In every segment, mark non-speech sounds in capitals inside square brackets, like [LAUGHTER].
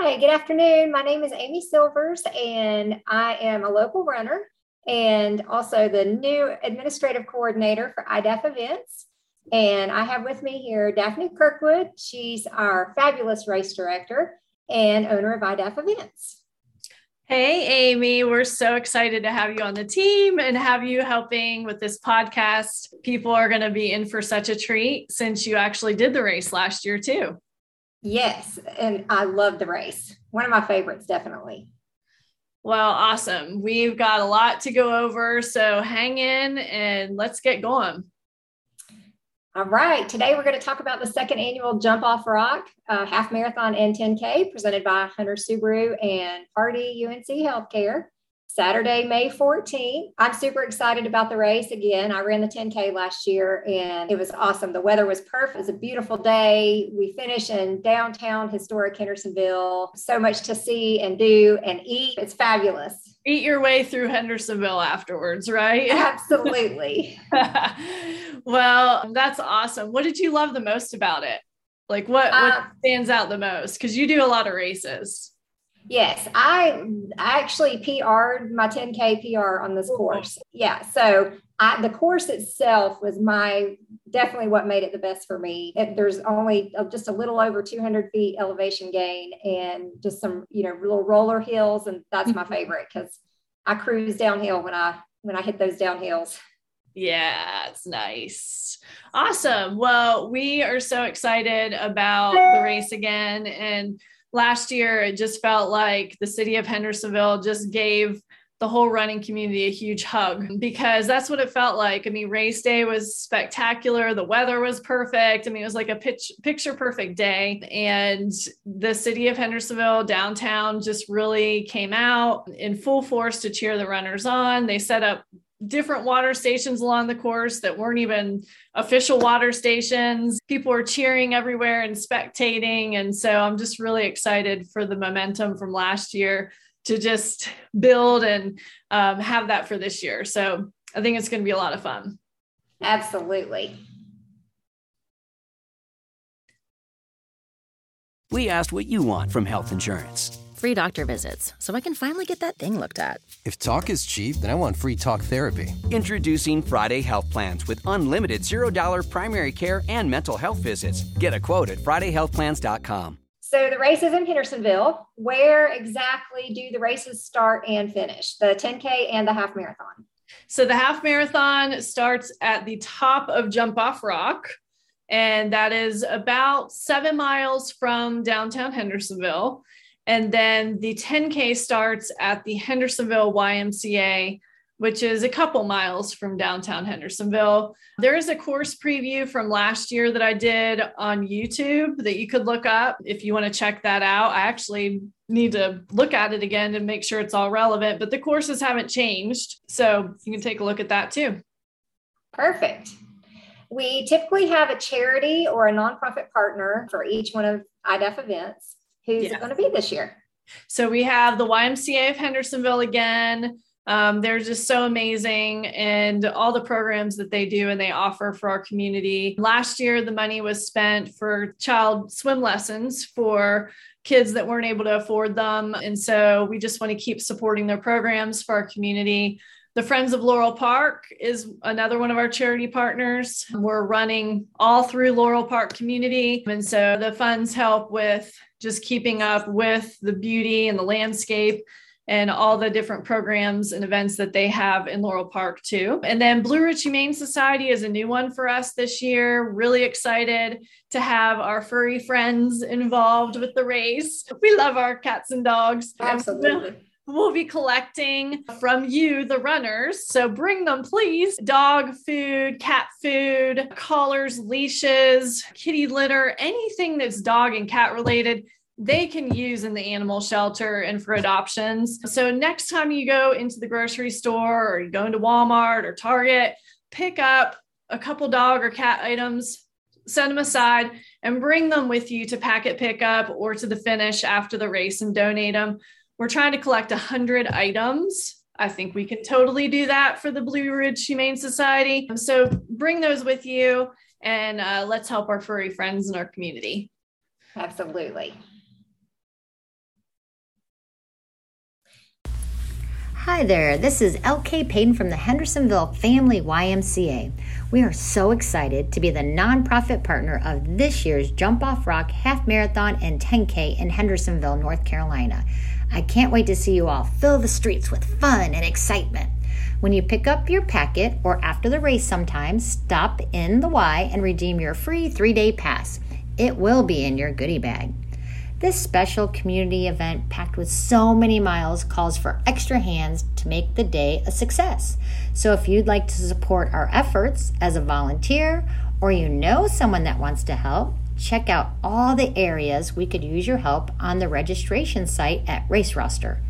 Hi, good afternoon. My name is Amy Silvers, and I am a local runner and also the new administrative coordinator for iDaph events. And I have with me here Daphne Kirkwood. She's our fabulous race director and owner of iDaph events. Hey, Amy, we're so excited to have you on the team and have you helping with this podcast. People are going to be in for such a treat since you actually did the race last year, too. Yes, and I love the race. One of my favorites, definitely. Well, awesome. We've got a lot to go over, so hang in and let's get going. All right. Today we're going to talk about the second annual Jump Off Rock uh, half marathon and 10K presented by Hunter Subaru and Pardee UNC Healthcare. Saturday, May 14th. I'm super excited about the race again. I ran the 10K last year and it was awesome. The weather was perfect. It was a beautiful day. We finish in downtown historic Hendersonville. So much to see and do and eat. It's fabulous. Eat your way through Hendersonville afterwards, right? [LAUGHS] Absolutely. [LAUGHS] well, that's awesome. What did you love the most about it? Like what, what uh, stands out the most? Because you do a lot of races. Yes, I I actually PR'd my 10K PR on this course. Yeah. So I, the course itself was my definitely what made it the best for me. It, there's only just a little over 200 feet elevation gain and just some, you know, little roller hills. And that's my mm-hmm. favorite because I cruise downhill when I when I hit those downhills. Yeah, it's nice. Awesome. Well, we are so excited about the race again. And last year it just felt like the city of Hendersonville just gave the whole running community a huge hug because that's what it felt like. I mean, race day was spectacular. The weather was perfect. I mean, it was like a pitch, picture perfect day. And the city of Hendersonville downtown just really came out in full force to cheer the runners on. They set up different water stations along the course that weren't even official water stations. People were cheering everywhere and spectating. And so I'm just really excited for the momentum from last year to just build and um, have that for this year. So I think it's going to be a lot of fun. Absolutely. We asked what you want from health insurance free doctor visits so I can finally get that thing looked at. If talk is cheap, then I want free talk therapy. Introducing Friday Health Plans with unlimited $0 primary care and mental health visits. Get a quote at FridayHealthPlans.com. So the race is in Hendersonville. Where exactly do the races start and finish? The 10K and the half marathon. So the half marathon starts at the top of Jump Off Rock, and that is about seven miles from downtown Hendersonville. And then the 10K starts at the Hendersonville YMCA, which is a couple miles from downtown Hendersonville. There is a course preview from last year that I did on YouTube that you could look up if you want to check that out. I actually need to look at it again and make sure it's all relevant, but the courses haven't changed. So you can take a look at that too. Perfect. We typically have a charity or a nonprofit partner for each one of iDaph events. Who's yeah. it going to be this year? So we have the YMCA of Hendersonville again. Um, they're just so amazing and all the programs that they do and they offer for our community. Last year, the money was spent for child swim lessons for kids that weren't able to afford them. And so we just want to keep supporting their programs for our community. The Friends of Laurel Park is another one of our charity partners. We're running all through Laurel Park community. And so the funds help with just keeping up with the beauty and the landscape and all the different programs and events that they have in Laurel Park too. And then Blue Ridge Humane Society is a new one for us this year. Really excited to have our furry friends involved with the race. We love our cats and dogs. Absolutely. We'll be collecting from you, the runners. So bring them, please. Dog food, cat food, collars, leashes, kitty litter, anything that's dog and cat related they can use in the animal shelter and for adoptions. So next time you go into the grocery store or you go into Walmart or Target, pick up a couple dog or cat items, send them aside and bring them with you to packet pickup or to the finish after the race and donate them we're trying to collect 100 items. I think we can totally do that for the Blue Ridge Humane Society. So bring those with you and uh, let's help our furry friends in our community. Absolutely. Hi there, this is LK Payton from the Hendersonville Family YMCA. We are so excited to be the nonprofit partner of this year's Jump Off Rock Half Marathon and 10K in Hendersonville, North Carolina. I can't wait to see you all fill the streets with fun and excitement. When you pick up your packet or after the race sometimes, stop in the Y and redeem your free three day pass. It will be in your goodie bag. This special community event, packed with so many miles, calls for extra hands to make the day a success. So, if you'd like to support our efforts as a volunteer or you know someone that wants to help, check out all the areas we could use your help on the registration site at Race Roster.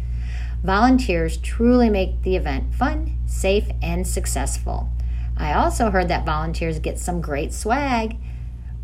Volunteers truly make the event fun, safe, and successful. I also heard that volunteers get some great swag.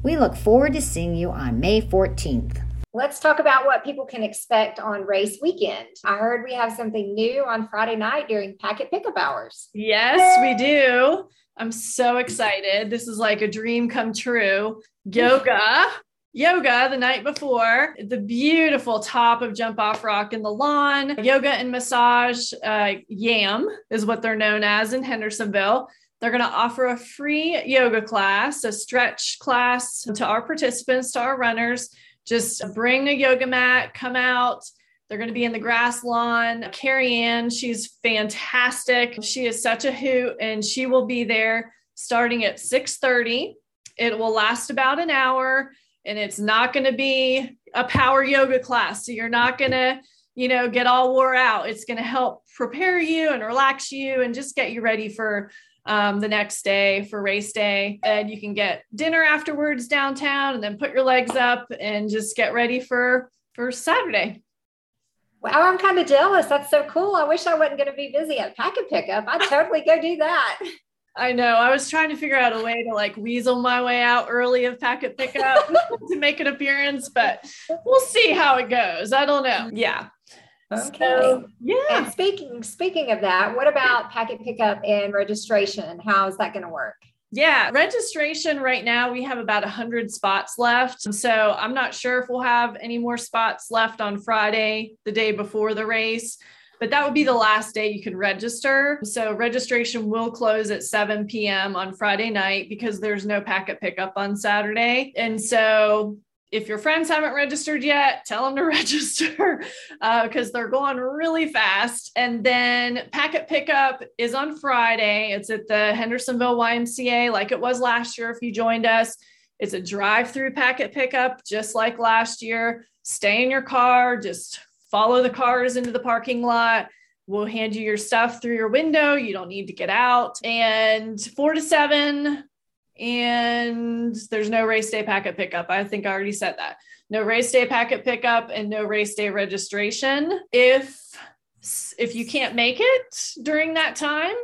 We look forward to seeing you on May 14th. Let's talk about what people can expect on race weekend. I heard we have something new on Friday night during packet pickup hours. Yes, we do. I'm so excited. This is like a dream come true. Yoga, [LAUGHS] yoga the night before, the beautiful top of Jump Off Rock in the lawn. Yoga and massage, uh, YAM is what they're known as in Hendersonville. They're going to offer a free yoga class, a stretch class to our participants, to our runners just bring a yoga mat, come out. They're going to be in the grass lawn. Carrie Ann, she's fantastic. She is such a hoot, and she will be there starting at 6:30. It will last about an hour, and it's not going to be a power yoga class. So you're not going to, you know, get all wore out. It's going to help prepare you and relax you and just get you ready for um, the next day for race day. And you can get dinner afterwards downtown and then put your legs up and just get ready for, for Saturday. Wow, I'm kind of jealous. That's so cool. I wish I wasn't going to be busy at packet pickup. I'd totally go do that. [LAUGHS] I know. I was trying to figure out a way to like weasel my way out early of packet pickup [LAUGHS] to make an appearance, but we'll see how it goes. I don't know. Yeah. Okay. So, yeah. And speaking speaking of that, what about packet pickup and registration? How is that going to work? Yeah, registration right now we have about 100 spots left. So I'm not sure if we'll have any more spots left on Friday, the day before the race, but that would be the last day you can register. So registration will close at 7 p.m. on Friday night because there's no packet pickup on Saturday. And so if your friends haven't registered yet, tell them to [LAUGHS] register because uh, they're going really fast. And then packet pickup is on Friday. It's at the Hendersonville YMCA, like it was last year if you joined us. It's a drive through packet pickup, just like last year. Stay in your car, just follow the cars into the parking lot. We'll hand you your stuff through your window. You don't need to get out. And four to seven and there's no race day packet pickup. I think I already said that. No race day packet pickup and no race day registration. If if you can't make it during that time,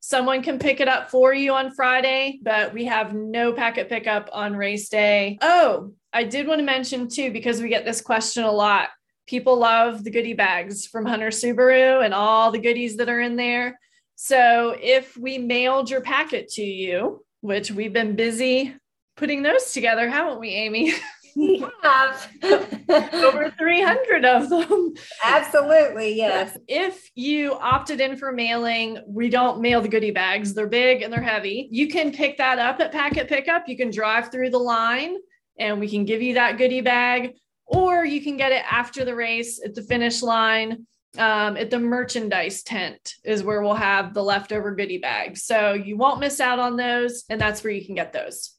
someone can pick it up for you on Friday, but we have no packet pickup on race day. Oh, I did want to mention too because we get this question a lot. People love the goodie bags from Hunter Subaru and all the goodies that are in there. So if we mailed your packet to you, which we've been busy putting those together, haven't we, Amy? [LAUGHS] We have [LAUGHS] over 300 of them. Absolutely, yes. If you opted in for mailing, we don't mail the goodie bags. They're big and they're heavy. You can pick that up at packet pickup. You can drive through the line and we can give you that goodie bag, or you can get it after the race at the finish line um, at the merchandise tent is where we'll have the leftover goodie bags. So you won't miss out on those, and that's where you can get those.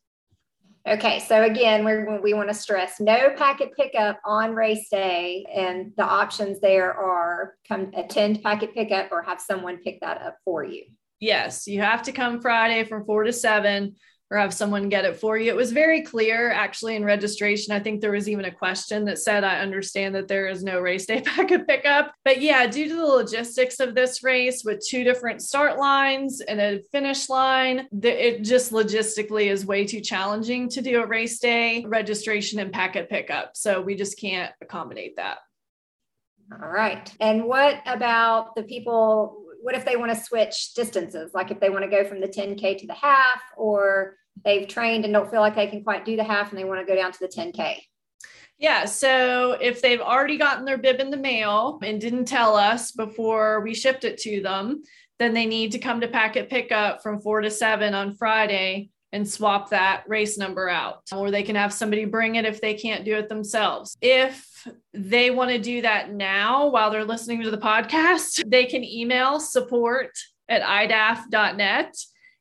Okay, so again, we we want to stress no packet pickup on race day, and the options there are come attend packet pickup or have someone pick that up for you. Yes, you have to come Friday from four to seven or have someone get it for you. It was very clear actually in registration. I think there was even a question that said, I understand that there is no race day [LAUGHS] packet pickup. But yeah, due to the logistics of this race with two different start lines and a finish line, it just logistically is way too challenging to do a race day registration and packet pickup. So we just can't accommodate that. All right. And what about the people? What if they want to switch distances? Like if they want to go from the 10K to the half or they've trained and don't feel like they can quite do the half and they want to go down to the 10K? Yeah. So if they've already gotten their bib in the mail and didn't tell us before we shipped it to them, then they need to come to packet pickup from four to seven on Friday and swap that race number out. Or they can have somebody bring it if they can't do it themselves. If they want to do that now while they're listening to the podcast, [LAUGHS] they can email support at idaph.net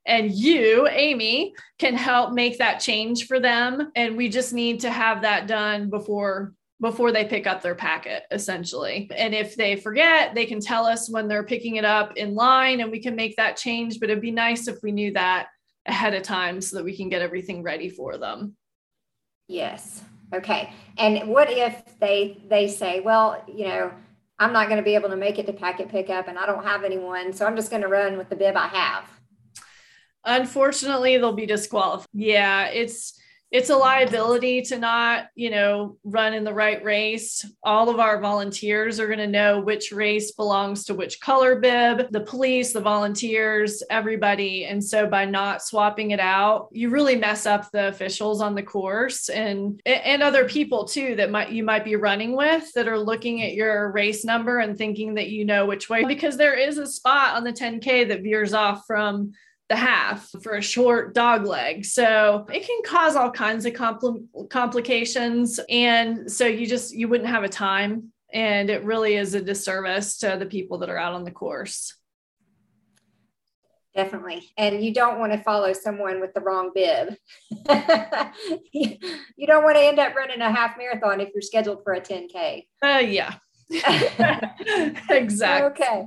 and you, Amy, can help make that change for them. And we just need to have that done before before they pick up their packet essentially. And if they forget, they can tell us when they're picking it up in line and we can make that change, but it'd be nice if we knew that ahead of time so that we can get everything ready for them. Yes. Okay. And what if they they say, well, you know, I'm not going to be able to make it to packet pickup and I don't have anyone, so I'm just going to run with the bib I have. Unfortunately, they'll be disqualified. Yeah, it's it's a liability to not, you know, run in the right race. All of our volunteers are going to know which race belongs to which color bib, the police, the volunteers, everybody. And so by not swapping it out, you really mess up the officials on the course and and other people too that might you might be running with that are looking at your race number and thinking that you know which way because there is a spot on the 10K that veers off from the half for a short dog leg. So it can cause all kinds of compl- complications. And so you just, you wouldn't have a time. And it really is a disservice to the people that are out on the course. Definitely. And you don't want to follow someone with the wrong bib. [LAUGHS] you don't want to end up running a half marathon if you're scheduled for a 10K. Uh, yeah. [LAUGHS] [LAUGHS] exactly. Okay.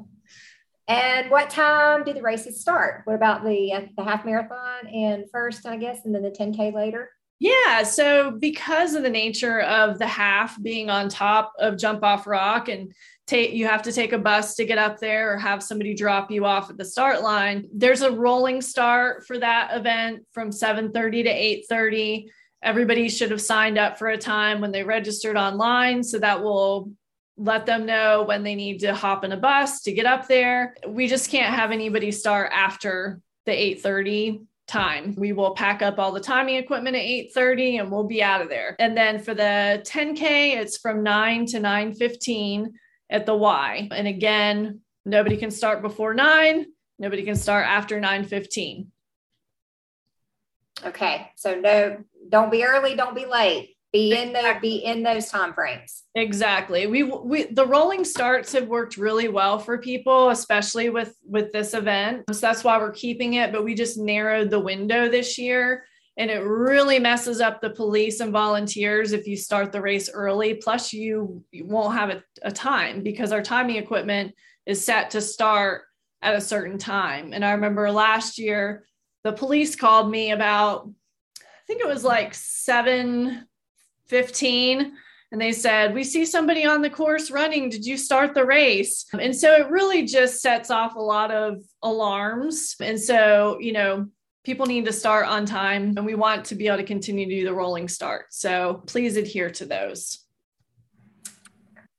And what time do the races start? What about the the half marathon and first, I guess, and then the 10K later? Yeah, so because of the nature of the half being on top of Jump Off Rock and take you have to take a bus to get up there or have somebody drop you off at the start line. There's a rolling start for that event from 7:30 to 8:30. Everybody should have signed up for a time when they registered online so that will let them know when they need to hop in a bus to get up there. We just can't have anybody start after the 8:30 time. We will pack up all the timing equipment at 8:30 and we'll be out of there. And then for the 10K, it's from 9 to 9:15 at the Y. And again, nobody can start before 9, nobody can start after 9:15. Okay. So no don't be early, don't be late be in the be in those time frames. Exactly. We we the rolling starts have worked really well for people especially with with this event. So that's why we're keeping it but we just narrowed the window this year and it really messes up the police and volunteers if you start the race early. Plus you, you won't have a, a time because our timing equipment is set to start at a certain time. And i remember last year the police called me about i think it was like seven 15 and they said, We see somebody on the course running. Did you start the race? And so it really just sets off a lot of alarms. And so, you know, people need to start on time and we want to be able to continue to do the rolling start. So please adhere to those.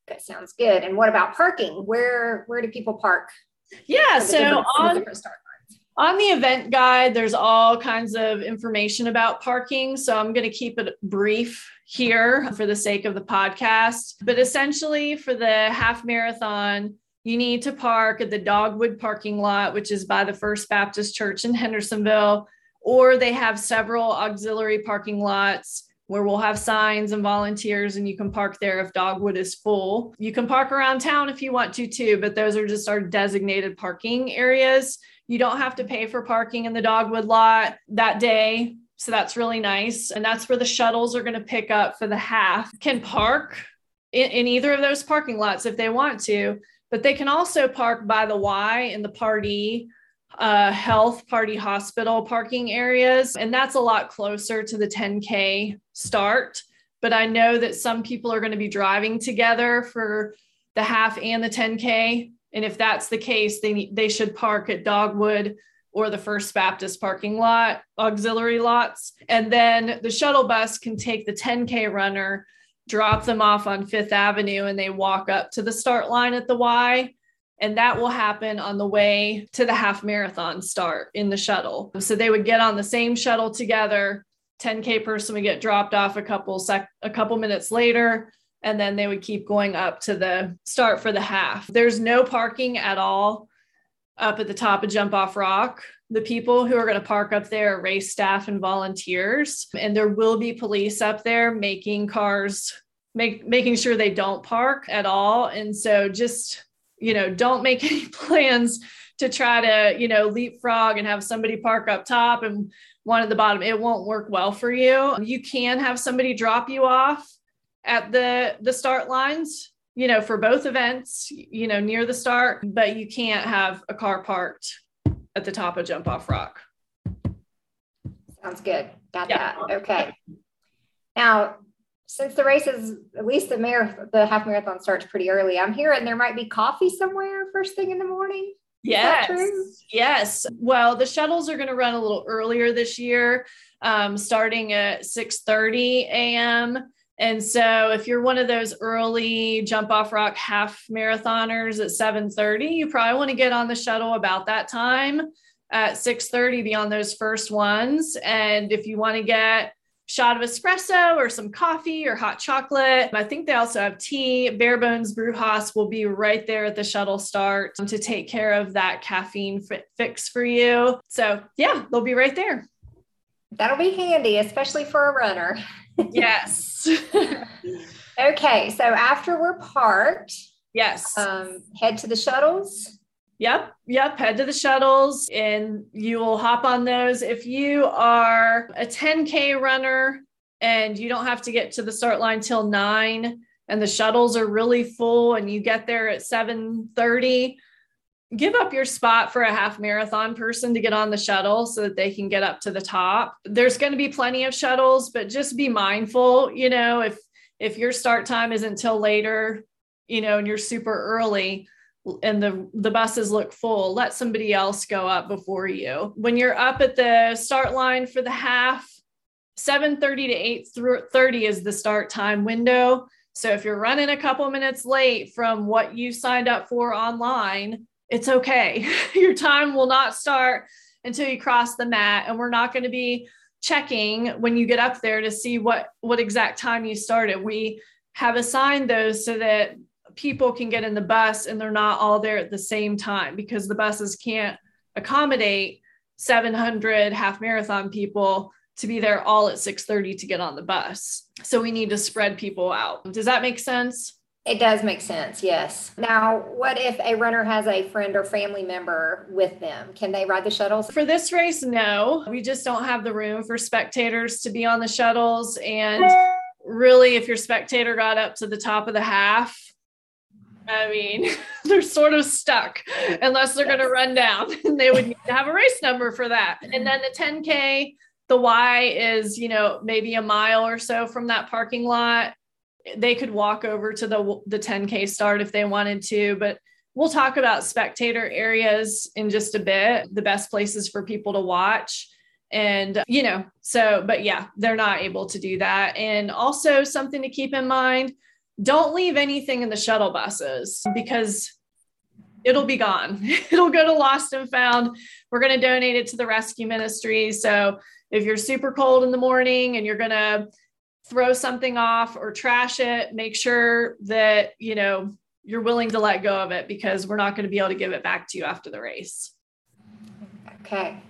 That sounds good. And what about parking? Where where do people park? Yeah, so on, on the event guide, there's all kinds of information about parking. So I'm going to keep it brief here for the sake of the podcast. But essentially, for the half marathon, you need to park at the Dogwood parking lot, which is by the First Baptist Church in Hendersonville, or they have several auxiliary parking lots where we'll have signs and volunteers and you can park there if dogwood is full you can park around town if you want to too but those are just our designated parking areas you don't have to pay for parking in the dogwood lot that day. So that's really nice. And that's where the shuttles are going to pick up for the half, can park in, in either of those parking lots if they want to, but they can also park by the Y in the Pardee uh, health Pardee hospital parking areas. And that's a lot closer to the 10K start. But I know that some people are going to be driving together for the half and the 10K. And if that's the case, they they should park at Dogwood or the First Baptist parking lot, auxiliary lots. And then the shuttle bus can take the 10K runner, drop them off on Fifth Avenue, and they walk up to the start line at the Y. And that will happen on the way to the half marathon start in the shuttle. So they would get on the same shuttle together, 10K person would get dropped off a couple sec a couple minutes later and then they would keep going up to the start for the half. There's no parking at all up at the top of Jump Off Rock. The people who are going to park up there are race staff and volunteers, and there will be police up there making cars, make, making sure they don't park at all. And so just, you know, don't make [LAUGHS] any plans to try to, you know, leapfrog and have somebody park up top and one at the bottom. It won't work well for you. You can have somebody drop you off at the the start lines you know for both events you know near the start but you can't have a car parked at the top of jump off rock. Sounds good. Got yeah. that. Okay. Now since the race is at least the mar- the half marathon starts pretty early i'm hearing there might be coffee somewhere first thing in the morning. Yes. yes. Well the shuttles are going to run a little earlier this year um, starting at 6 30 a.m and so if you're one of those early jump off rock half marathoners at 7:30, you probably want to get on the shuttle about that time at 6:30 be on those first ones and if you want to get shot of espresso or some coffee or hot chocolate. I think they also have tea. Bare Bones Brewhouse will be right there at the shuttle start um, to take care of that caffeine fix for you. So, yeah, they'll be right there. That'll be handy, especially for a runner. Yes. okay, so after we're parked, yes, um, head to the shuttles. Yep, yep. Head to the shuttles and you will hop on those. If you are a 10K runner and you don't have to get to the start line till nine and the shuttles are really full and you get there at 7:30, give up your spot for a half marathon person to get on the shuttle so that they can get up to the top. There's going to be plenty of shuttles, but just be mindful, you know, if if your start time isn't till later, you know, and you're super early and the the buses look full, let somebody else go up before you. When you're up at the start line for the half, 7:30 to 8:30 is the start time window. So if you're running a couple minutes late from what you signed up for online, it's okay. [LAUGHS] Your time will not start until you cross the mat, and we're not going to be checking when you get up there to see what what exact time you started. We have assigned those so that people can get in the bus and they're not all there at the same time because the buses can't accommodate 700 half marathon people to be there all at 6:30 to get on the bus. So we need to spread people out. Does that make sense? It does make sense, yes. Now, what if a runner has a friend or family member with them? Can they ride the shuttles? For this race, no. We just don't have the room for spectators to be on the shuttles. And really, if your spectator got up to the top of the half, I mean, [LAUGHS] they're sort of stuck unless they're yes. going to run down [LAUGHS] and they would need to have a race number for that. And then the 10K, the Y is, you know, maybe a mile or so from that parking lot they could walk over to the the 10k start if they wanted to but we'll talk about spectator areas in just a bit the best places for people to watch. And you know so but yeah they're not able to do that. And also something to keep in mind don't leave anything in the shuttle buses because it'll be gone. [LAUGHS] It'll go to lost and found. We're going to donate it to the rescue ministry. So if you're super cold in the morning and you're going to throw something off or trash it, make sure that, you know, you're willing to let go of it because we're not going to be able to give it back to you after the race. Okay.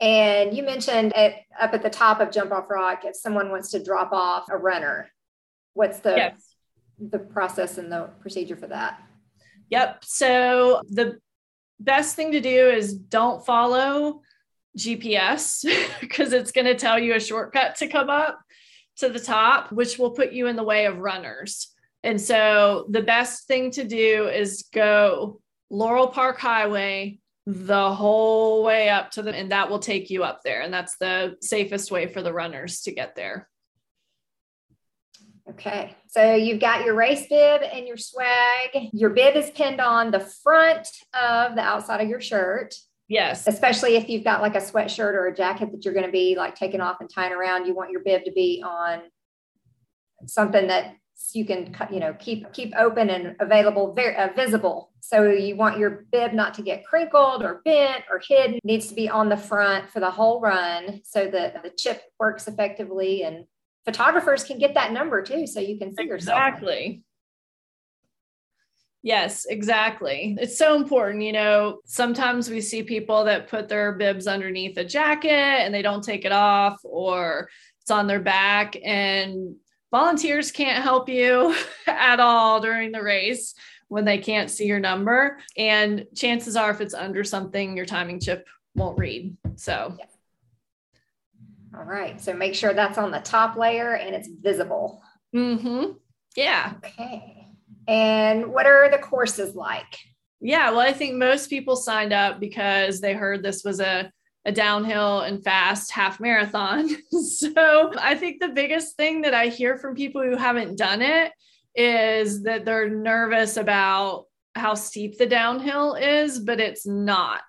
And you mentioned it up at the top of Jump Off Rock, if someone wants to drop off a runner, what's the yes. the process and the procedure for that? Yep. So the best thing to do is don't follow GPS because [LAUGHS] it's going to tell you a shortcut to come up to the top, which will put you in the way of runners. And so the best thing to do is go Laurel Park Highway the whole way up to the, and that will take you up there. And that's the safest way for the runners to get there. Okay. So you've got your race bib and your swag. Your bib is pinned on the front of the outside of your shirt. Yes. Especially if you've got like a sweatshirt or a jacket that you're going to be like taking off and tying around, you want your bib to be on something that you can you know keep keep open and available very uh, visible. So you want your bib not to get crinkled or bent or hidden. It needs to be on the front for the whole run so that the chip works effectively and photographers can get that number too so you can see yourself. Exactly Yes, exactly. It's so important. You know, sometimes we see people that put their bibs underneath a jacket and they don't take it off or it's on their back. And volunteers can't help you [LAUGHS] at all during the race when they can't see your number. And chances are, if it's under something, your timing chip won't read. So, yeah. all right. So make sure that's on the top layer and it's visible. Mm-hmm. Yeah. Okay. And what are the courses like? Yeah, well, I think most people signed up because they heard this was a a downhill and fast half marathon. [LAUGHS] so I think the biggest thing that I hear from people who haven't done it is that they're nervous about how steep the downhill is, but it's not.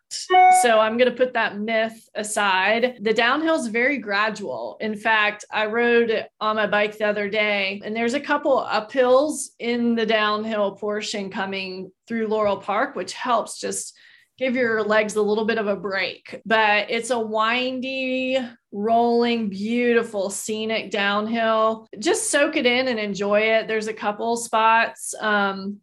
So I'm going to put that myth aside. The downhill is very gradual. In fact, I rode on my bike the other day, and there's a couple uphills in the downhill portion coming through Laurel Park, which helps just give your legs a little bit of a break. But it's a windy, rolling, beautiful, scenic downhill. Just soak it in and enjoy it. There's a couple spots. Um,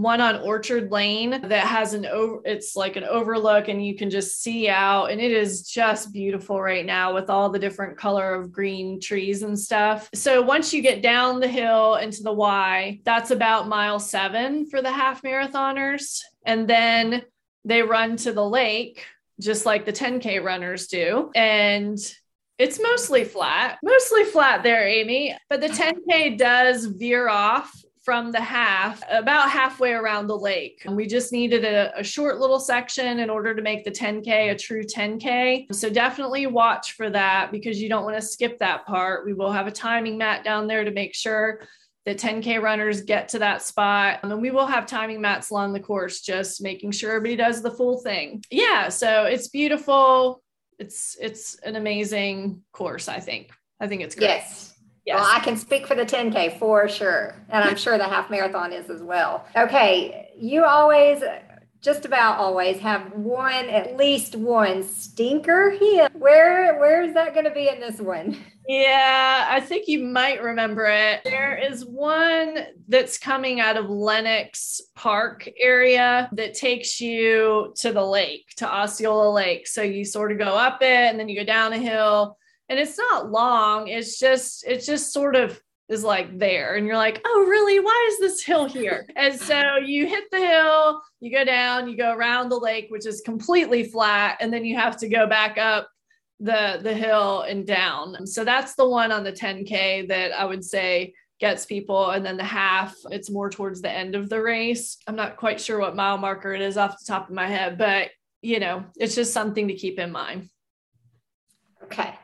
one on Orchard Lane that has an over it's like an overlook and you can just see out and it is just beautiful right now with all the different color of green trees and stuff. So once you get down the hill into the Y, that's about mile 7 for the half marathoners and then they run to the lake just like the 10K runners do. And it's mostly flat, mostly flat there, Amy. But the 10K does veer off from the half about halfway around the lake. And we just needed a, a, short little section in order to make the 10K a true 10K. So definitely watch for that because you don't want to skip that part. We will have a timing mat down there to make sure the 10K runners get to that spot. And we will have timing mats along the course, just making sure everybody does the full thing. Yeah, so it's beautiful. It's it's an amazing course, I think. I think it's great. Yes. Yes. Well, I can speak for the 10K for sure. And I'm sure the half marathon is as well. Okay. You always just about always have one, at least one stinker here. Where where is that going to be in this one? Yeah, I think you might remember it. There is one that's coming out of Lenox Park area that takes you to the lake, to Osceola Lake. So you sort of go up it and then you go down a hill. And it's not long. It's just, it's just sort of is like there. And you're like oh really? Why is this hill here? [LAUGHS] And so you hit the hill you go down you go around the lake which is completely flat and then you have to go back up the the hill and down. So that's the one on the 10k that i would say gets people and then the half it's more towards the end of the race. I'm not quite sure what mile marker it is off the top of my head but you know it's just something to keep in mind. Okay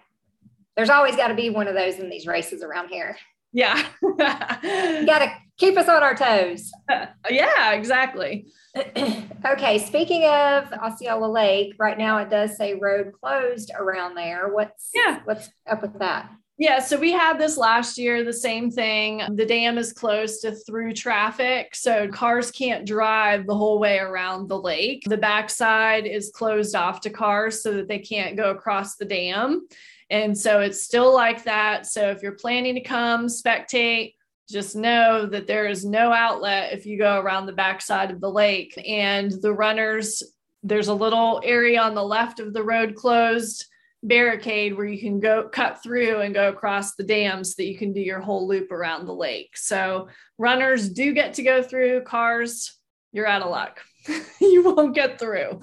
there's always got to be one of those in these races around here yeah. got to keep us on our toes. [LAUGHS] yeah, exactly. [CLEARS THROAT] okay. Speaking of Osceola Lake, right now it does say road closed around there. What's yeah? What's up with that? Yeah, so we had this last year, the same thing. The dam is closed to through traffic, so cars can't drive the whole way around the lake. The backside is closed off to cars so that they can't go across the dam. And so it's still like that. So if you're planning to come spectate, just know that there is no outlet if you go around the backside of the lake. And the runners, there's a little area on the left of the road closed barricade where you can go cut through and go across the dam so that you can do your whole loop around the lake. So runners do get to go through, cars, you're out of luck. [LAUGHS] you won't get through.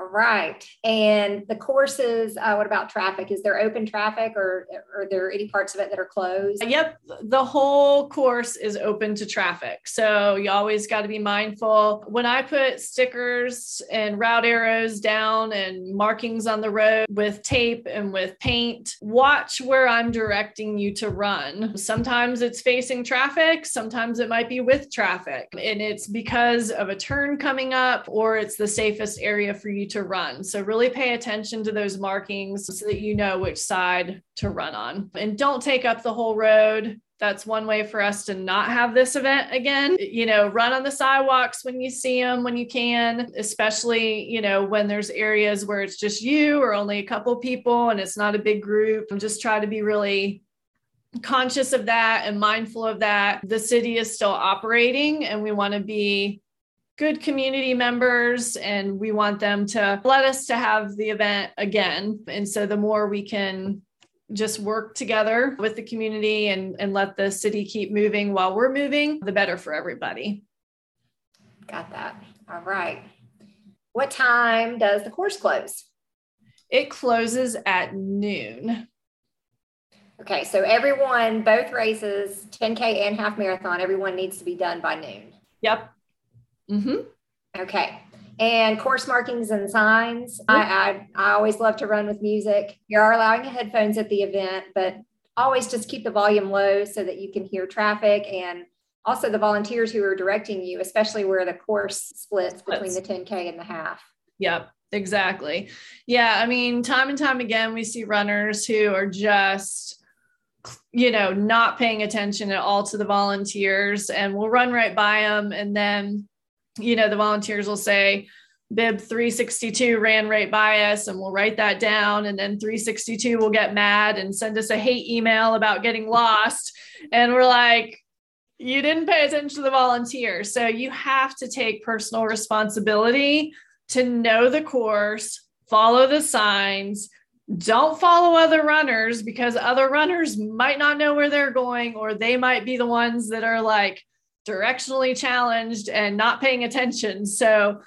All right. And the courses, uh, what about traffic? Is there open traffic or are there any parts of it that are closed? Yep. The whole course is open to traffic. So you always got to be mindful. When I put stickers and route arrows down and markings on the road with tape and with paint, watch where I'm directing you to run. Sometimes it's facing traffic, sometimes it might be with traffic. And it's because of a turn coming up or it's the safest area for you to run. So really pay attention to those markings so that you know which side to run on. And don't take up the whole road. that's one way for us to not have this event again. You know, run on the sidewalks when you see them, when you can, especially, you know, when there's areas where it's just you or only a couple people and it's not a big group. Just try to be really conscious of that and mindful of that. The city is still operating and we want to be good community members and we want them to let us to have the event again. And so the more we can just work together with the community and, and let the city keep moving while we're moving, the better for everybody. Got that. All right. What time does the course close? It closes at noon. Okay, so everyone, both races, 10K and half marathon, everyone needs to be done by noon. Yep. Mm-hmm. Okay and course markings and signs. I, I, I always love to run with music. You are allowing headphones at the event, but always just keep the volume low so that you can hear traffic and also the volunteers who are directing you, especially where the course splits between the 10K and the half. Yep, exactly. Yeah, I mean, time and time again, we see runners who are just you know not paying attention at all to the volunteers and we'll run right by them and then you know, the volunteers will say, bib 362 ran right by us and we'll write that down. And then 362 will get mad and send us a hate email about getting lost. And we're like you didn't pay attention to the volunteer so you have to take personal responsibility to know the course follow the signs. Don't follow other runners because other runners might not know where they're going or they might be the ones that are like directionally challenged and not paying attention. So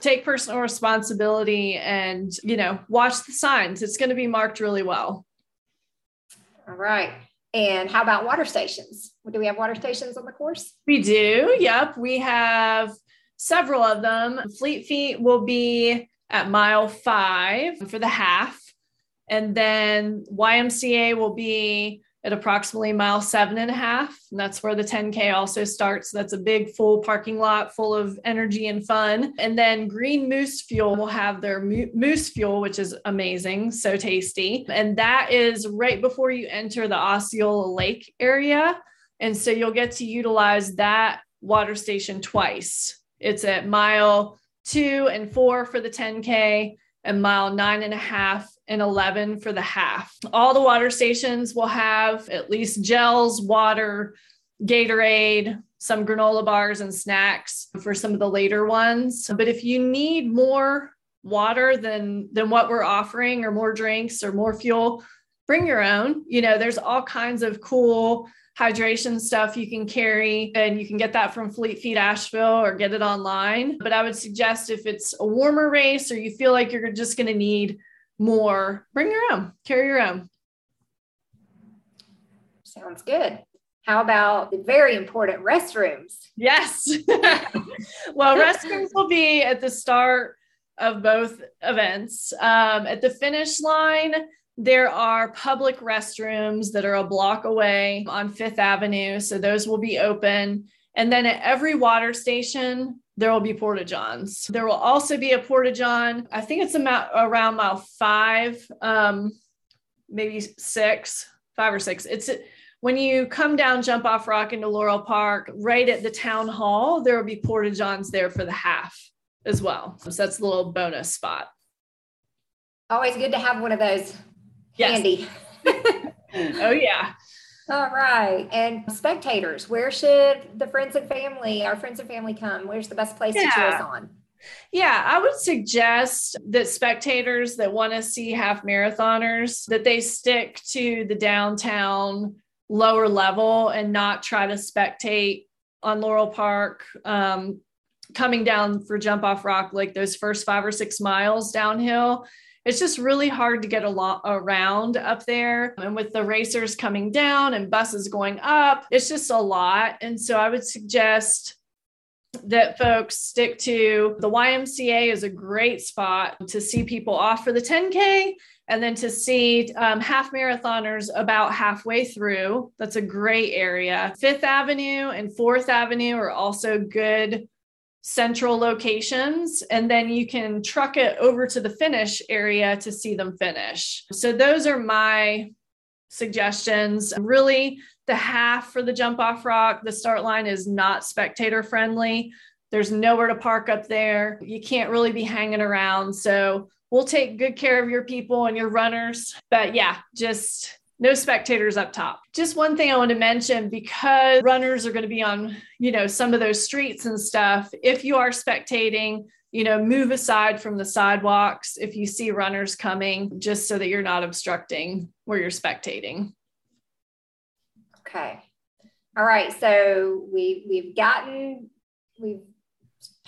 take personal responsibility and, you know, watch the signs. It's going to be marked really well. All right. And how about water stations? Do we have water stations on the course? We do. Yep. We have several of them. Fleet Feet will be at mile five for the half. And then YMCA will be at approximately mile seven and a half. And that's where the 10K also starts. That's a big full parking lot full of energy and fun. And then Green Moose Fuel will have their moose fuel, which is amazing, so tasty. And that is right before you enter the Osceola Lake area. And so you'll get to utilize that water station twice. It's at mile two and four for the 10K and mile nine and a half and 11 for the half. All the water stations will have at least gels, water, Gatorade, some granola bars and snacks for some of the later ones. But if you need more water than than what we're offering or more drinks or more fuel, bring your own. You know, there's all kinds of cool hydration stuff you can carry and you can get that from Fleet Feet Asheville or get it online. But I would suggest if it's a warmer race or you feel like you're just going to need more, bring your own, carry your own. Sounds good. How about the very important restrooms? Yes. [LAUGHS] well, [LAUGHS] restrooms will be at the start of both events. Um, at the finish line, there are public restrooms that are a block away on Fifth Avenue. So those will be open. And then at every water station, there will be porta johns. There will also be a porta john. I think it's about around mile five, um, maybe six, five or six. It's when you come down, jump off rock into Laurel Park, right at the town hall, there will be porta johns there for the half as well. So that's a little bonus spot. Always good to have one of those yes. handy. [LAUGHS] oh yeah. All right. And spectators, where should the friends and family, our friends and family come? Where's the best place yeah. to cheer us on? Yeah, I would suggest that spectators that want to see half marathoners that they stick to the downtown lower level and not try to spectate on Laurel Park um, coming down for jump off rock like those first 5 or 6 miles downhill it's just really hard to get a lot around up there. And with the racers coming down and buses going up, it's just a lot. And so I would suggest that folks stick to the YMCA is a great spot to see people off for the 10K and then to see um, half marathoners about halfway through. That's a great area. Fifth Avenue and Fourth Avenue are also good central locations and then you can truck it over to the finish area to see them finish. So those are my suggestions. Really the half for the jump off rock. The start line is not spectator friendly. There's nowhere to park up there. You can't really be hanging around. So we'll take good care of your people and your runners. But yeah, just no spectators up top. Just one thing I want to mention because runners are going to be on, you know, some of those streets and stuff. If you are spectating, you know, move aside from the sidewalks if you see runners coming, just so that you're not obstructing where you're spectating. Okay. All right. So we we've gotten we've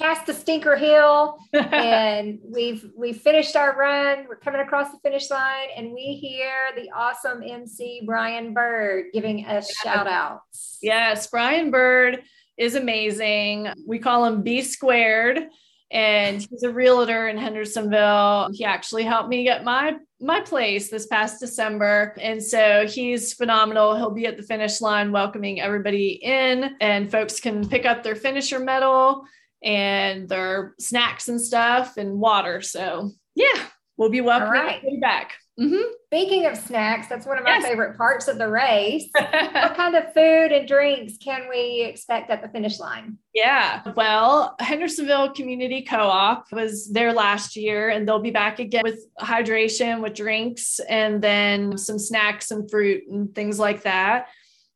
past the stinker hill [LAUGHS] and we've we've finished our run. We're coming across the finish line and we hear the awesome mc brian bird giving us shout outs yes brian bird is amazing. We call him b squared and he's a realtor in hendersonville. He actually helped me get my my place this past december. And so he's phenomenal. He'll be at the finish line welcoming everybody in and folks can pick up their finisher medal and their snacks and stuff and water. So yeah, we'll be welcome right. back. Mm-hmm. Speaking of snacks, that's one of my yes. favorite parts of the race. [LAUGHS] what kind of food and drinks can we expect at the finish line? Yeah, well, Hendersonville Community Co op was there last year, and they'll be back again with hydration, with drinks, and then some snacks and fruit and things like that.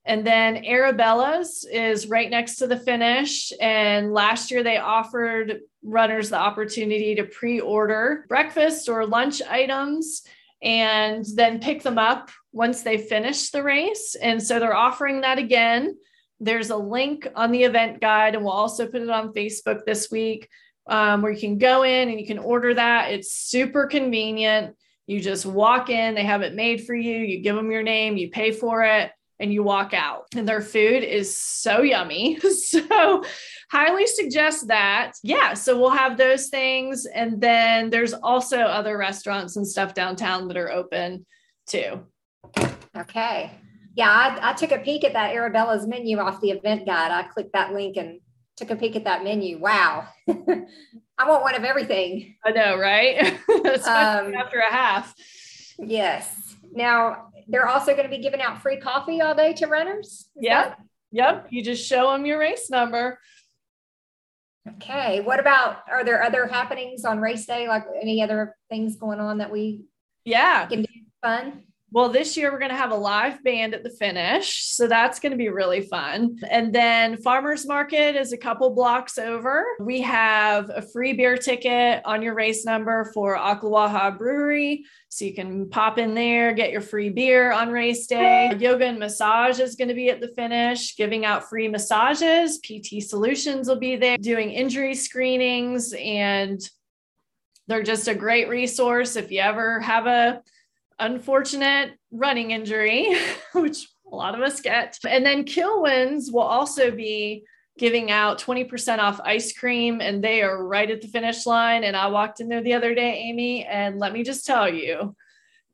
And then Arabella's is right next to the finish. And last year they offered runners the opportunity to pre order breakfast or lunch items and then pick them up once they finish the race. And so they're offering that again. There's a link on the event guide, and we'll also put it on Facebook this week um, where you can go in and you can order that. It's super convenient. You just walk in, they have it made for you, you give them your name, you pay for it and you walk out and their food is so yummy. [LAUGHS] so highly suggest that. Yeah, so we'll have those things and then there's also other restaurants and stuff downtown that are open too. Okay. Yeah, I, I took a peek at that Arabella's menu off the event guide. I clicked that link and took a peek at that menu. Wow. [LAUGHS] I want one of everything. I know, right? [LAUGHS] um, after a half. Yes. Now, they're also going to be giving out free coffee all day to runners. Yeah. That- yep. You just show them your race number. Okay. What about are there other happenings on race day? Like any other things going on that we yeah can do fun? Well, this year we're going to have a live band at the finish. So that's going to be really fun. And then Farmers Market is a couple blocks over. We have a free beer ticket on your race number for Oklawaha Brewery. So you can pop in there, get your free beer on race day. Yoga and massage is going to be at the finish, giving out free massages. PT Solutions will be there doing injury screenings. And they're just a great resource if you ever have a unfortunate running injury, [LAUGHS] which a lot of us get. And then Kilwins will also be giving out 20% off ice cream, and they are right at the finish line. And I walked in there the other day, Amy, and let me just tell you,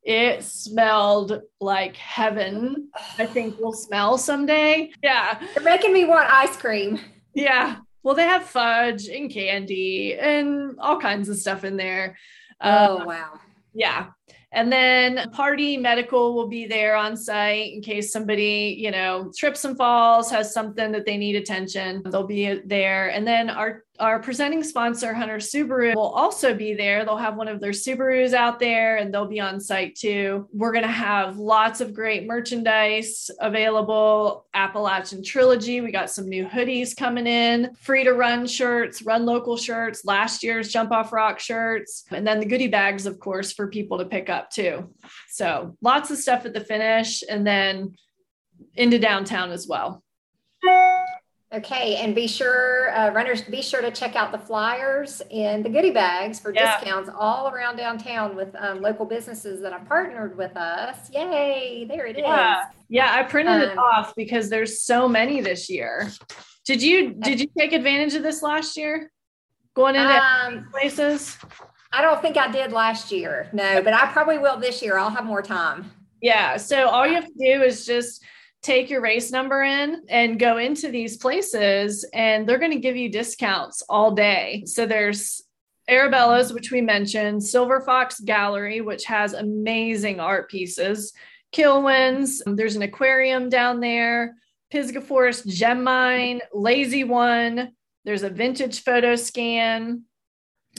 it smelled like heaven. I think [SIGHS] we'll smell someday. Yeah. You're making me want ice cream. Yeah. Well, they have fudge and candy and all kinds of stuff in there. Oh, uh, wow. Yeah. And then Pardee medical will be there on site in case somebody, you know, trips and falls, has something that they need attention. They'll be there. And then our our presenting sponsor, Hunter Subaru, will also be there. They'll have one of their Subarus out there and they'll be on site too. We're going to have lots of great merchandise available. Appalachian Trilogy. We got some new hoodies coming in, free to run shirts, run local shirts, last year's Jump Off Rock shirts, and then the goodie bags, of course, for people to pick up too. So lots of stuff at the finish and then into downtown as well. Okay, and be sure, uh, runners, be sure to check out the flyers and the goodie bags for yeah. discounts all around downtown with um, local businesses that have partnered with us. Yay, there it yeah. is. yeah. I printed um, it off because there's so many this year. Did you did you take advantage of this last year? Going into um, places? I don't think I did last year. No, but I probably will this year. I'll have more time. Yeah. So all you have to do is just take your race number in and go into these places and they're going to give you discounts all day. So there's Arabella's, which we mentioned, Silver Fox Gallery, which has amazing art pieces. Kilwins. There's an aquarium down there. Pisgah Forest Gem Mine, Lazy One. There's a vintage photo scan,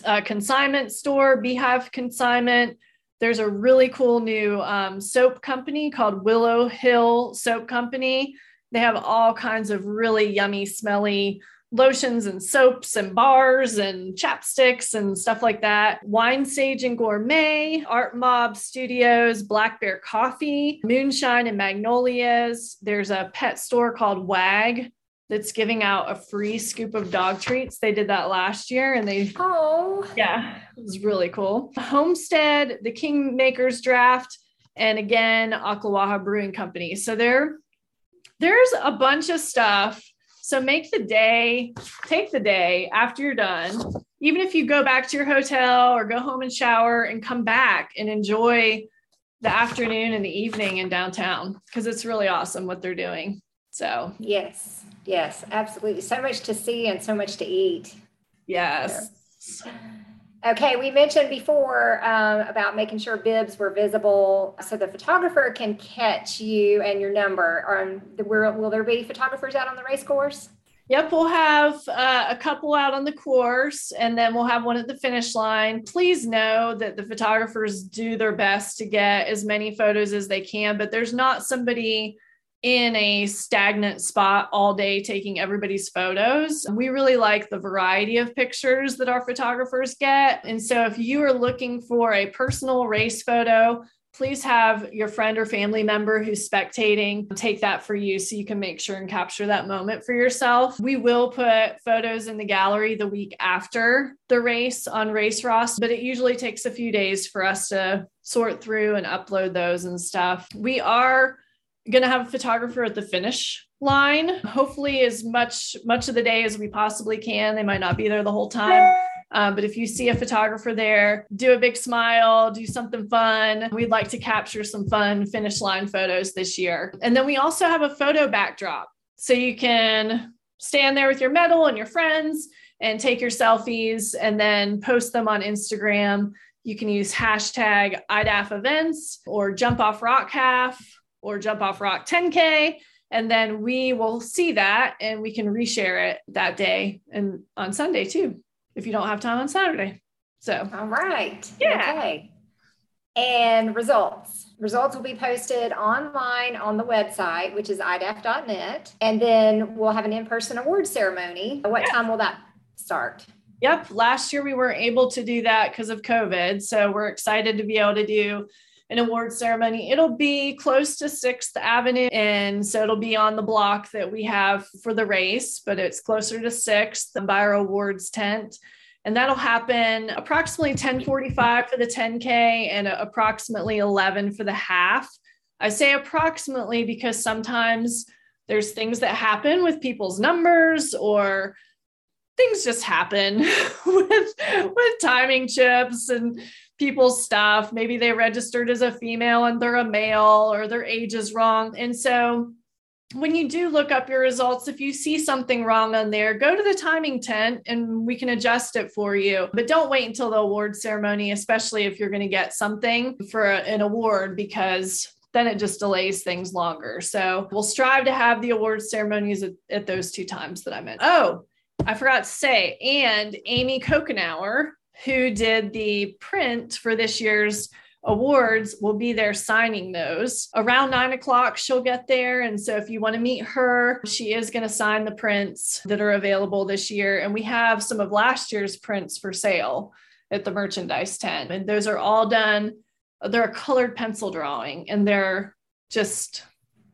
a uh, consignment store, Beehive Consignment. There's a really cool new um, soap company called Willow Hill Soap Company. They have all kinds of really yummy, smelly lotions and soaps and bars and chapsticks and stuff like that. Wine Sage and Gourmet, Art Mob Studios, Black Bear Coffee, Moonshine and Magnolias. There's a pet store called WAG that's giving out a free scoop of dog treats. They did that last year and they Oh. Yeah, it was really cool. Homestead, the Kingmakers Draft, and again, Oklawaha Brewing Company. So there there's a bunch of stuff so make the day, take the day after you're done, even if you go back to your hotel or go home and shower and come back and enjoy the afternoon and the evening in downtown because it's really awesome what they're doing. So, yes, yes, absolutely. So much to see and so much to eat. Yes. Okay, we mentioned before um, about making sure bibs were visible so the photographer can catch you and your number. Um, will, will there be photographers out on the race course? Yep, we'll have uh, a couple out on the course and then we'll have one at the finish line. Please know that the photographers do their best to get as many photos as they can, but there's not somebody in a stagnant spot all day taking everybody's photos. We really like the variety of pictures that our photographers get. And so if you are looking for a personal race photo, please have your friend or family member who's spectating take that for you so you can make sure and capture that moment for yourself. We will put photos in the gallery the week after the race on Race Ross, but it usually takes a few days for us to sort through and upload those and stuff. We are going to have a photographer at the finish line. Hopefully as much much of the day as we possibly can. They might not be there the whole time. Um, but if you see a photographer there do a big smile do something fun. We'd like to capture some fun finish line photos this year. And then we also have a photo backdrop. So you can stand there with your medal and your friends and take your selfies and then post them on instagram. You can use hashtag iDaph events or jump off rock half or jump off rock 10K. And then we will see that and we can reshare it that day and on Sunday too, if you don't have time on Saturday. So, all right. Yeah. Okay. And results. Results will be posted online on the website, which is idaph.net. And then we'll have an in person award ceremony. What time will that start? Yep. Last year we weren't able to do that because of COVID. So we're excited to be able to do an award ceremony. It'll be close to 6th Avenue. And so it'll be on the block that we have for the race, but it's closer to 6th, the our Awards tent. And that'll happen approximately 1045 for the 10K and approximately 11 for the half. I say approximately because sometimes there's things that happen with people's numbers or things just happen [LAUGHS] with with timing chips and people's stuff. Maybe they registered as a female and they're a male or their age is wrong. And so when you do look up your results, if you see something wrong on there, go to the timing tent and we can adjust it for you. But don't wait until the award ceremony, especially if you're going to get something for an award, because then it just delays things longer. So we'll strive to have the award ceremonies at, at those two times that I'm meant. Oh, I forgot to say, and Amy Kokenauer, who did the print for this year's awards will be there signing those. Around nine o'clock she'll get there. And so if you want to meet her she is going to sign the prints that are available this year. And we have some of last year's prints for sale at the merchandise tent and those are all done. They're a colored pencil drawing and they're just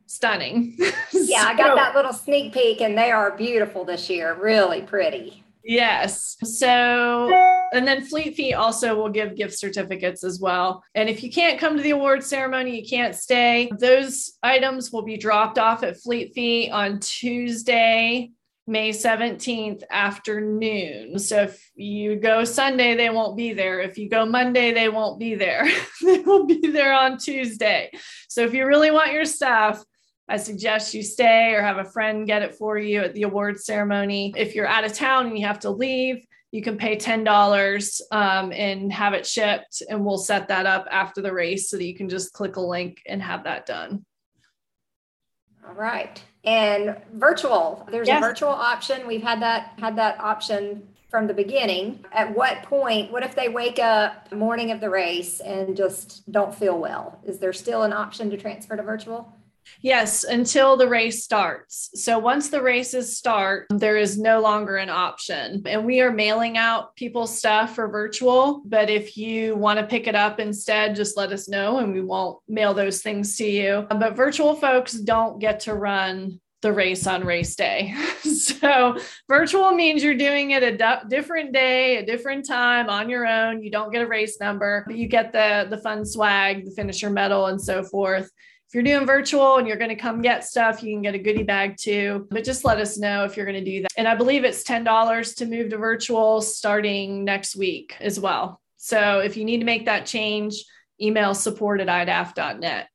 stunning [LAUGHS] yeah so, i got that little sneak peek and they are beautiful this year really pretty Yes. So, and then Fleet Feet also will give gift certificates as well. And if you can't come to the award ceremony, you can't stay, those items will be dropped off at Fleet Feet on Tuesday, May 17th afternoon. So if you go Sunday, they won't be there. If you go Monday, they won't be there. [LAUGHS] they will be there on Tuesday. So if you really want your stuff, I suggest you stay or have a friend get it for you at the award ceremony. If you're out of town and you have to leave, you can pay $10 um, and have it shipped. And we'll set that up after the race so that you can just click a link and have that done. All right. And virtual, there's yes. a virtual option. We've had that had that option from the beginning. At what point, what if they wake up the morning of the race and just don't feel well? Is there still an option to transfer to virtual? Yes, until the race starts. So once the races start, there is no longer an option. And we are mailing out people's stuff for virtual. But if you want to pick it up instead, just let us know and we won't mail those things to you. But virtual folks don't get to run the race on race day. [LAUGHS] so virtual means you're doing it a d- different day, a different time on your own. You don't get a race number, but you get the the fun swag, the finisher medal and so forth if you're doing virtual and you're going to come get stuff, you can get a goodie bag too. But just let us know if you're going to do that. And I believe it's $10 to move to virtual starting next week as well. So if you need to make that change, email support at idaph.net.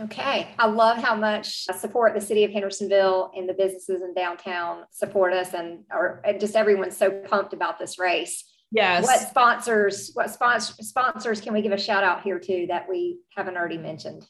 Okay. I love how much support the city of Hendersonville and the businesses in downtown support us and or just everyone's so pumped about this race. Yes. What sponsors, what sponsor, sponsors can we give a shout out here to that we haven't already mentioned?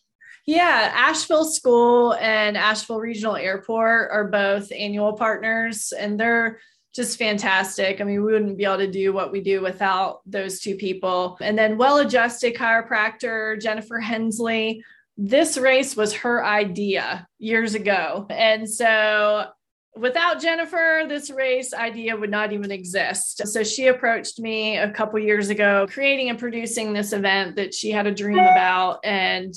Yeah, Asheville School and Asheville Regional Airport are both annual partners, and they're just fantastic. I mean, we wouldn't be able to do what we do without those two people. And then well adjusted chiropractor Jennifer Hensley. This race was her idea years ago. And so without Jennifer, this race idea would not even exist. So she approached me a couple years ago, creating and producing this event that she had a dream about, and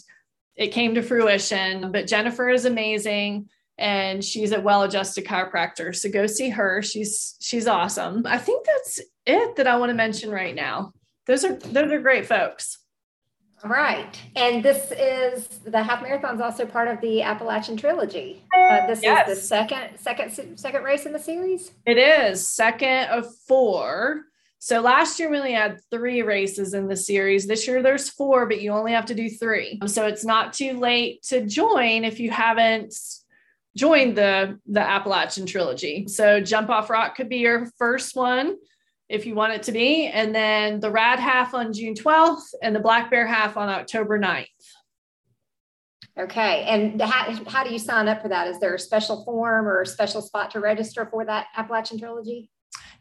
it came to fruition. But Jennifer is amazing. And she's a well-adjusted chiropractor. So go see her. She's she's awesome. I think that's it that I want to mention right now. Those are those are great folks. All right. And this is the half marathon is also part of the Appalachian trilogy. Uh, this yes. is the second second second race in the series. It is second of four. So last year we only had three races in the series. This year there's four, but you only have to do three. So it's not too late to join if you haven't joined the the Appalachian trilogy. So Jump Off Rock could be your first one if you want it to be. And then the rad half on June 12th and the black bear half on October 9th. Okay. And how, how do you sign up for that? Is there a special form or a special spot to register for that Appalachian Trilogy?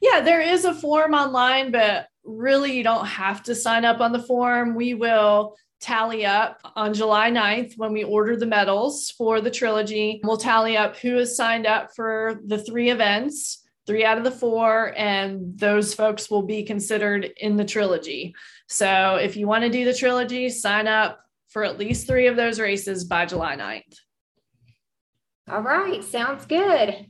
Yeah, there is a form online, but really you don't have to sign up on the form. We will tally up on July 9th when we order the medals for the trilogy. We'll tally up who has signed up for the three events three out of the four, and those folks will be considered in the trilogy. So if you want to do the trilogy, sign up for at least three of those races by July 9th. All right, sounds good.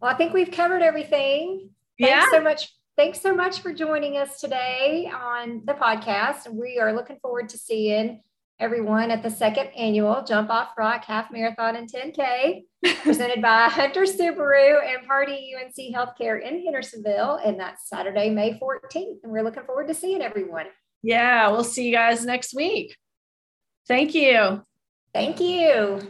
Well, I think we've covered everything. Thanks yeah. so much. Thanks so much for joining us today on the podcast. We are looking forward to seeing everyone at the second annual Jump Off Rock Half Marathon and 10K presented by Hunter Subaru and Pardee UNC Healthcare in Hendersonville. And that's Saturday, May 14th. And we're looking forward to seeing everyone. Yeah, we'll see you guys next week. Thank you. Thank you.